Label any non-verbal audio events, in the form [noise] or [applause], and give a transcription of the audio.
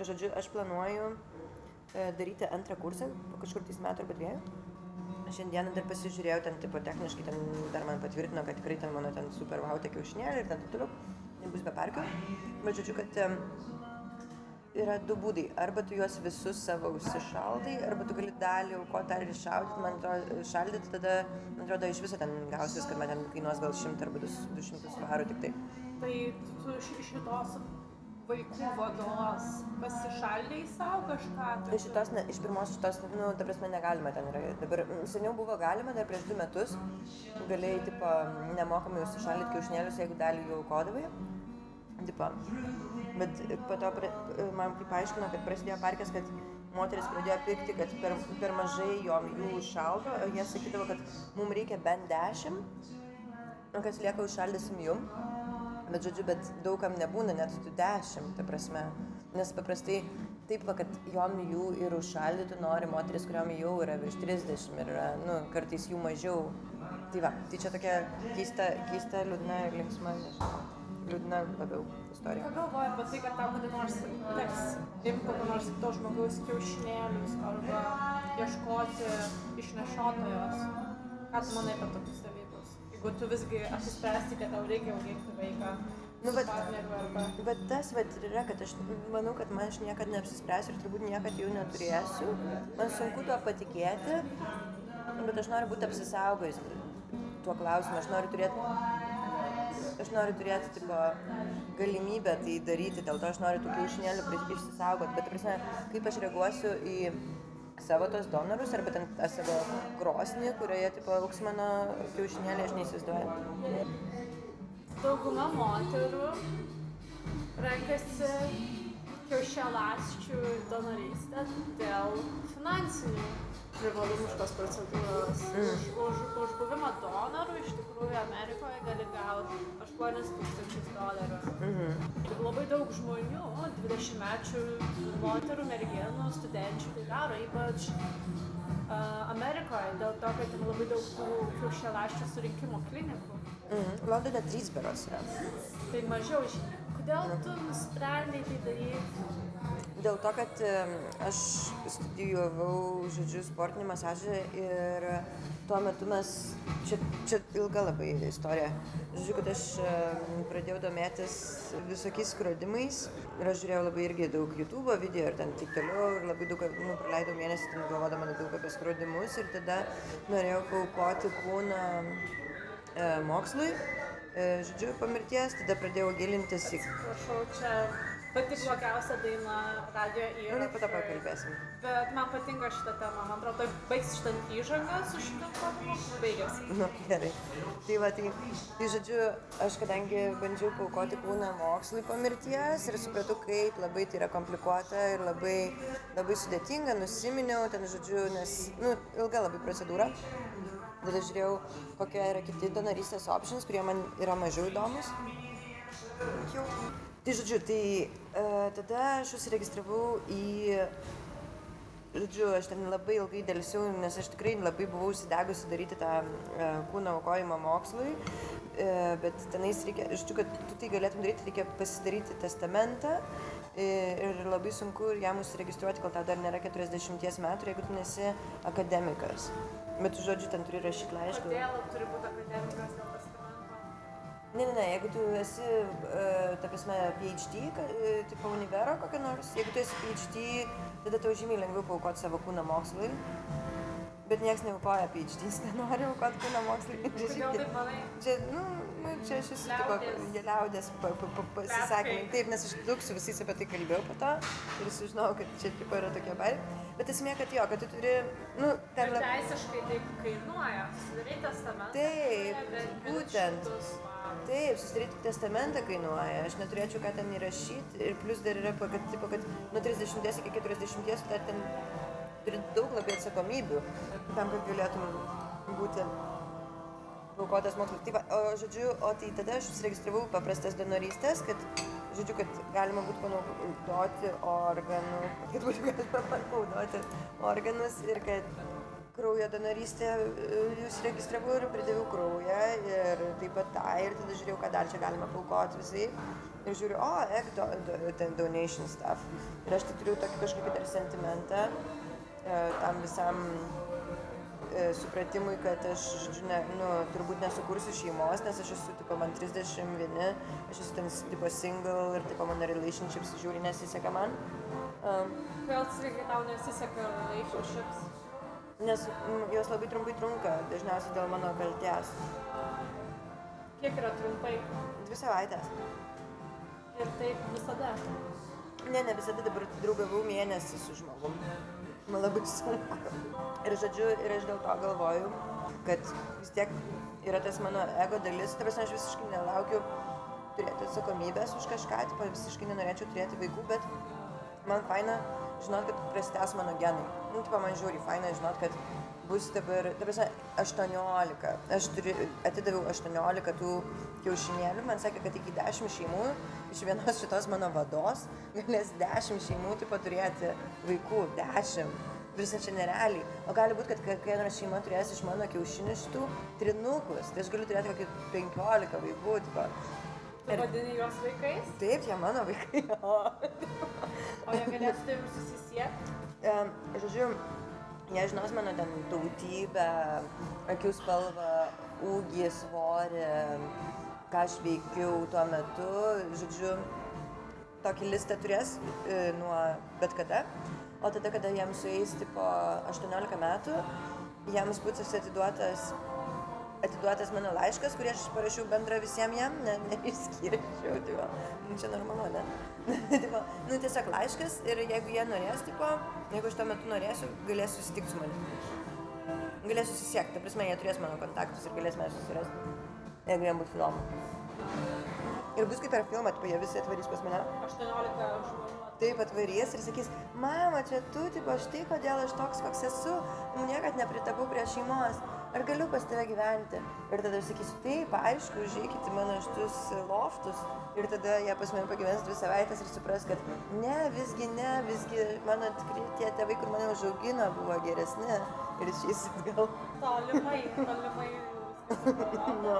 Ir žodžiu, aš planuoju e, daryti antrą kursą, po kažkur tais metų arba dviejų. Šiandieną dar pasižiūrėjau, ten tipo techniškai ten dar man patvirtino, kad tikrai ten mano ten super wow tie kiaušinėliai ir ten taip toliau, nebus be parkio. Bet žodžiu, kad yra du būdai. Arba tu juos visus savo užsišaldai, arba tu gali dalį aukoti ar iššaudyti, man atrodo, šaldyti, tada, man atrodo, iš viso ten gausis, kad man ten kainuos gal 100 arba 200 svarų tik tai. Tai tu iš šitos vaikų vados pasišaldai savo kažką? Iš šitos, ne, iš pirmos šitos, nu, ta prasme, negalima ten yra. Dabar seniau buvo galima, dar prieš du metus galėjai, tipo, nemokamai užsišaldyti kiaušnėlius, jeigu dalį jų aukodavai. Tipo. Bet po to pra, man kaip paaiškino, kad prasidėjo parkės, kad moteris pradėjo pikti, kad per, per mažai jom jų užšaldo, o jie sakydavo, kad mums reikia bent dešimt, o kas lieka užšaldysim jum. Bet žodžiu, bet daugam nebūna net tų dešimt, ta prasme. Nes paprastai taip, va, kad jom jų ir užšaldytų nori moteris, kuriuom jau yra virš 30 ir yra, nu, kartais jų mažiau. Tai va, tai čia tokia keista, keista liūdna ir linksma, nežinau, liūdna labiau Ką istorija. galvoji apie tai, kad tau kada nors teks imti kokio nors kito žmogaus kiaušinėlius arba ieškoti išnešiotojos? Ką tu manai apie tokius dalykus? Jeigu tu visgi apsispręsti, kad tau reikia auginti vaiką Nu, bet- arba... Bet tas vat yra, kad aš manau, kad man aš niekada neapsispręsiu ir turbūt niekada jų neturėsiu. Man sunku tuo patikėti, bet aš noriu būti apsisaugojus tuo klausimu. Aš noriu turėti, aš noriu turėti tipo, galimybę tai daryti, dėl to aš noriu tų kiaušinėlių išsisaugoti. Bet, prasme, kaip aš reaguosiu į savo tos donorus arba ten tą savo krosnį, kurioje tipo auks mano kiaušinėlį, aš neįsivaizduoju. Dauguma moterų renkasi kiaušialasčių donorystę dėl finansinių privalumų šitos procedūros. Už, už, už buvimą donoru iš tikrųjų Amerikoje gali gauti 8 tūkstančius dolerių. Ir labai daug žmonių, 20 mečių moterų, merginų, studenčių tai daro, ypač a, Amerikoje, dėl to, kad ten labai daug tų kiaušialasčių surinkimo klinikų. Mhm. Londone trys beros yra. Tai mažiau žinių. Kodėl tu nusprendai tai daryti? Dėl to, kad aš studijavau, žodžiu, sportinį masažą ir tuo metu mes, čia, čia ilga labai istorija, žodžiu, kad aš pradėjau domėtis visokiais skrodimais ir aš žiūrėjau labai irgi daug YouTube video ir ten taip toliau ir labai daug, nu, praleidau mėnesį ten galvodama daug apie skrodimus ir tada norėjau paukoti kūną e, mokslui, žodžiu, po mirties, tada pradėjau gilintis į... Prašau, čia pati blogiausia daina radio Nu, įrašą. tai po to pakalbėsim. Bet man patinka šitą temą. Man atrodo, baigsis šitą įžangą su šitą kalbu. Baigėsi. Nu, gerai. Tai va, tai, tai žodžiu, aš kadangi bandžiau paukoti kūną mokslui po mirties ir supratau, kaip labai tai yra komplikuota ir labai, labai sudėtinga, nusiminiau ten, žodžiu, nes, nu, ilga labai procedūra. Tada žiūrėjau, kokie yra kiti donorystės options, kurie man yra mažiau įdomus. Tai žodžiu, tai e, tada aš užsiregistravau į Žodžiu, aš ten labai ilgai dėlsiau, nes aš tikrai labai buvau užsidegusi daryti tą e, kūno aukojimą mokslui, e, bet tenais reikia, žodžiu, kad tu tai galėtum daryti, reikia pasidaryti testamentą e, ir labai sunku jam užsiregistruoti, kol tau dar nėra 40 metų, jeigu tu nesi akademikas. Bet tu, žodžiu, ten turi rašyti laišką. Kodėl turi būti akademikas dėl testamento? Ne, ne, ne, jeigu tu esi, uh, ta prasme, PhD, e, tipo univero kokia nors, jeigu tu esi PhD, tada tau žymiai lengviau paukoti savo kūną mokslui. Bet niekas neaukoja PhD, jis nenori aukoti kūną mokslui. Čia, taip čia, nu, nu, čia aš Liaudies. jie liaudės pa, pa, pa, pasisakymai. Taip, nes aš daug su visais apie tai kalbėjau po to ir sužinojau, kad čia tipo yra tokia baimė. Bet esmė, kad jo, kad tu turi, nu, ten labai... teisiškai tai kainuoja. Susidaryti testamentą. Taip, kainuoja būtent. 500 svarų. Taip, susidaryti testamentą kainuoja, aš neturėčiau ką ten įrašyti ir plus dar yra, kad, tipo, kad nuo 30 iki 40 dar ten turi daug labai atsakomybių tam, kad galėtum būti paukotas mokslas. Tai va, o, žodžiu, o tai tada aš užsiregistravau paprastas donorystės, kad, žodžiu, kad galima būtų panaudoti organų, kad būtų galima panaudoti organus ir kad kraujo donorystę e, jūs registravau ir pridaviau kraują ir tai taip pat tą ir tada žiūrėjau, ką dar čia galima paukoti visai. Ir žiūriu, o, egg do, do, donation stuff. Ir aš tai turiu tokį kažkokį dar sentimentą e, tam visam e, supratimui, kad aš, žodžiu, ne, nu, turbūt nesukursiu šeimos, nes aš esu, tipo, man 31, aš esu ten, tipo, single ir, tipo, mano relationships žiūri nesiseka man. Um, Kodėl sakai, tau nesiseka relationships? nes mm, jos labai trumpai trunka, dažniausiai dėl mano kaltės. Kiek yra trumpai? Dvi savaitės. Ir taip visada. Ne, ne visada dabar draugavau mėnesį su žmogum. Man labai sunku. Ir žodžiu, ir aš dėl to galvoju, kad vis tiek yra tas mano ego dalis. Ta prasme, aš visiškai nelaukiu turėti atsakomybės už kažką, tipo, visiškai nenorėčiau turėti vaikų, bet man faina žinot, kad prastęs mano genai. Nu, tipo, man žiūri, faina žinot, kad bus dabar, prasme, 18. Aš turi, atidaviau 18 tų kiaušinėlių, man sakė, kad iki 10 šeimų iš vienos šitos mano vados galės 10 šeimų tipo turėti vaikų, 10. Visą čia nerealiai. O gali būti, kad kiekviena šeima turės iš mano kiaušinių šitų trinukus. Tai aš galiu turėti kokį 15 vaikų. Tipo. Tu vadini juos vaikais? Taip, jie mano vaikai. O, O jie galės su tavim susisiekti? Em, žodžiu, jie žinos mano ten tautybę, akių spalvą, ūgį, svorį, ką aš veikiau tuo metu. Žodžiu, tokį listą turės e, nuo bet kada. O tada, kada jiems sueis tipo 18 metų, jiems bus atiduotas atiduotas mano laiškas, kurį aš parašiau bendrą visiems jam, ne, neišskirčiau, va, nu, čia normalu, ne? [laughs] va, nu, tiesiog laiškas ir jeigu jie norės, tipo, jeigu aš tuo metu norėsiu, galės susitikti su manimi. Galės susisiekti, ta prasme, jie turės mano kontaktus ir galės mane susirasti, jeigu jiems bus įdomu. Ir bus kaip per filmą, tipo, jie visi atvarys pas mane. 18 žmonių. Taip atvarys ir sakys, mama, čia tu, tipo, štai kodėl aš toks, koks esu, niekad nepritapau prie šeimos ar galiu pas tave gyventi? Ir tada aš sakysiu, taip, aišku, užėjkit į mano šitus loftus. Ir tada jie pas mane pagyvens dvi savaitės ir supras, kad ne, visgi ne, visgi mano tikri tie tėvai, kur mane užaugino, buvo geresni. Ir išeisit gal. Tolimai, tolimai. [laughs] nu,